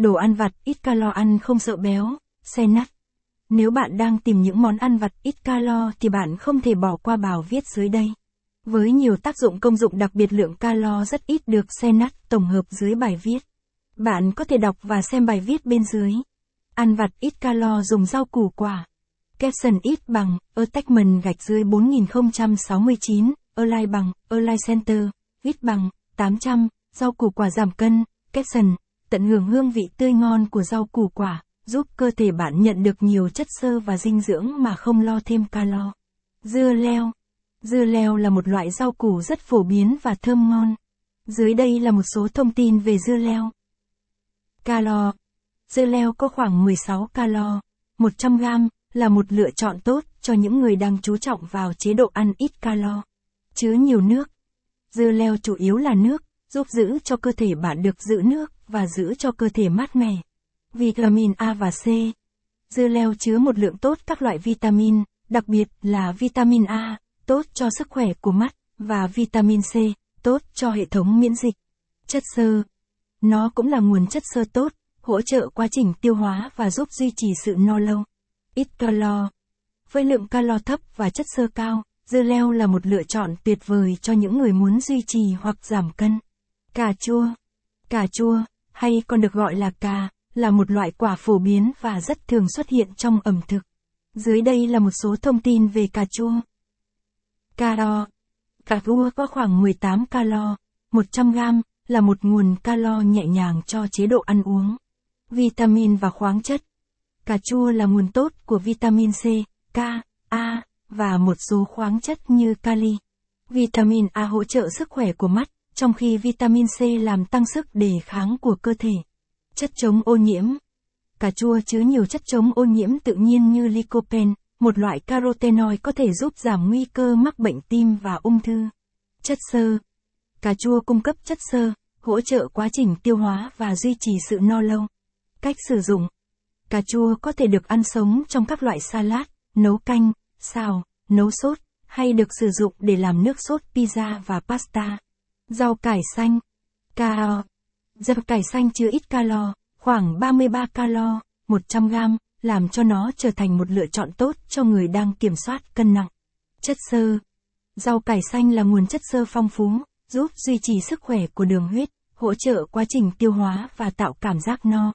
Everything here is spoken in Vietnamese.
đồ ăn vặt ít calo ăn không sợ béo, xe nắt. Nếu bạn đang tìm những món ăn vặt ít calo thì bạn không thể bỏ qua bài viết dưới đây. Với nhiều tác dụng công dụng đặc biệt lượng calo rất ít được xe nắt tổng hợp dưới bài viết. Bạn có thể đọc và xem bài viết bên dưới. Ăn vặt ít calo dùng rau củ quả. Capson ít bằng, attachment gạch dưới 4069, align bằng, align center, ít bằng, 800, rau củ quả giảm cân, capson tận hưởng hương vị tươi ngon của rau củ quả, giúp cơ thể bạn nhận được nhiều chất xơ và dinh dưỡng mà không lo thêm calo. Dưa leo Dưa leo là một loại rau củ rất phổ biến và thơm ngon. Dưới đây là một số thông tin về dưa leo. Calo Dưa leo có khoảng 16 calo. 100 gram là một lựa chọn tốt cho những người đang chú trọng vào chế độ ăn ít calo. Chứa nhiều nước. Dưa leo chủ yếu là nước, giúp giữ cho cơ thể bạn được giữ nước và giữ cho cơ thể mát mẻ. Vitamin A và C. Dưa leo chứa một lượng tốt các loại vitamin, đặc biệt là vitamin A, tốt cho sức khỏe của mắt, và vitamin C, tốt cho hệ thống miễn dịch. Chất xơ. Nó cũng là nguồn chất xơ tốt, hỗ trợ quá trình tiêu hóa và giúp duy trì sự no lâu. Ít calo. Với lượng calo thấp và chất xơ cao, dưa leo là một lựa chọn tuyệt vời cho những người muốn duy trì hoặc giảm cân. Cà chua. Cà chua, hay còn được gọi là cà, là một loại quả phổ biến và rất thường xuất hiện trong ẩm thực. Dưới đây là một số thông tin về cà chua. Calo. Cà chua có khoảng 18 calo, 100 gram, là một nguồn calo nhẹ nhàng cho chế độ ăn uống. Vitamin và khoáng chất. Cà chua là nguồn tốt của vitamin C, K, A, và một số khoáng chất như kali. Vitamin A hỗ trợ sức khỏe của mắt, trong khi vitamin C làm tăng sức đề kháng của cơ thể. Chất chống ô nhiễm. Cà chua chứa nhiều chất chống ô nhiễm tự nhiên như lycopene, một loại carotenoid có thể giúp giảm nguy cơ mắc bệnh tim và ung thư. Chất xơ. Cà chua cung cấp chất xơ, hỗ trợ quá trình tiêu hóa và duy trì sự no lâu. Cách sử dụng. Cà chua có thể được ăn sống trong các loại salad, nấu canh, xào, nấu sốt, hay được sử dụng để làm nước sốt pizza và pasta. Rau cải xanh. Cao. Rau cải xanh chứa ít calo, khoảng 33 calo, 100 gram, làm cho nó trở thành một lựa chọn tốt cho người đang kiểm soát cân nặng. Chất xơ. Rau cải xanh là nguồn chất xơ phong phú, giúp duy trì sức khỏe của đường huyết, hỗ trợ quá trình tiêu hóa và tạo cảm giác no.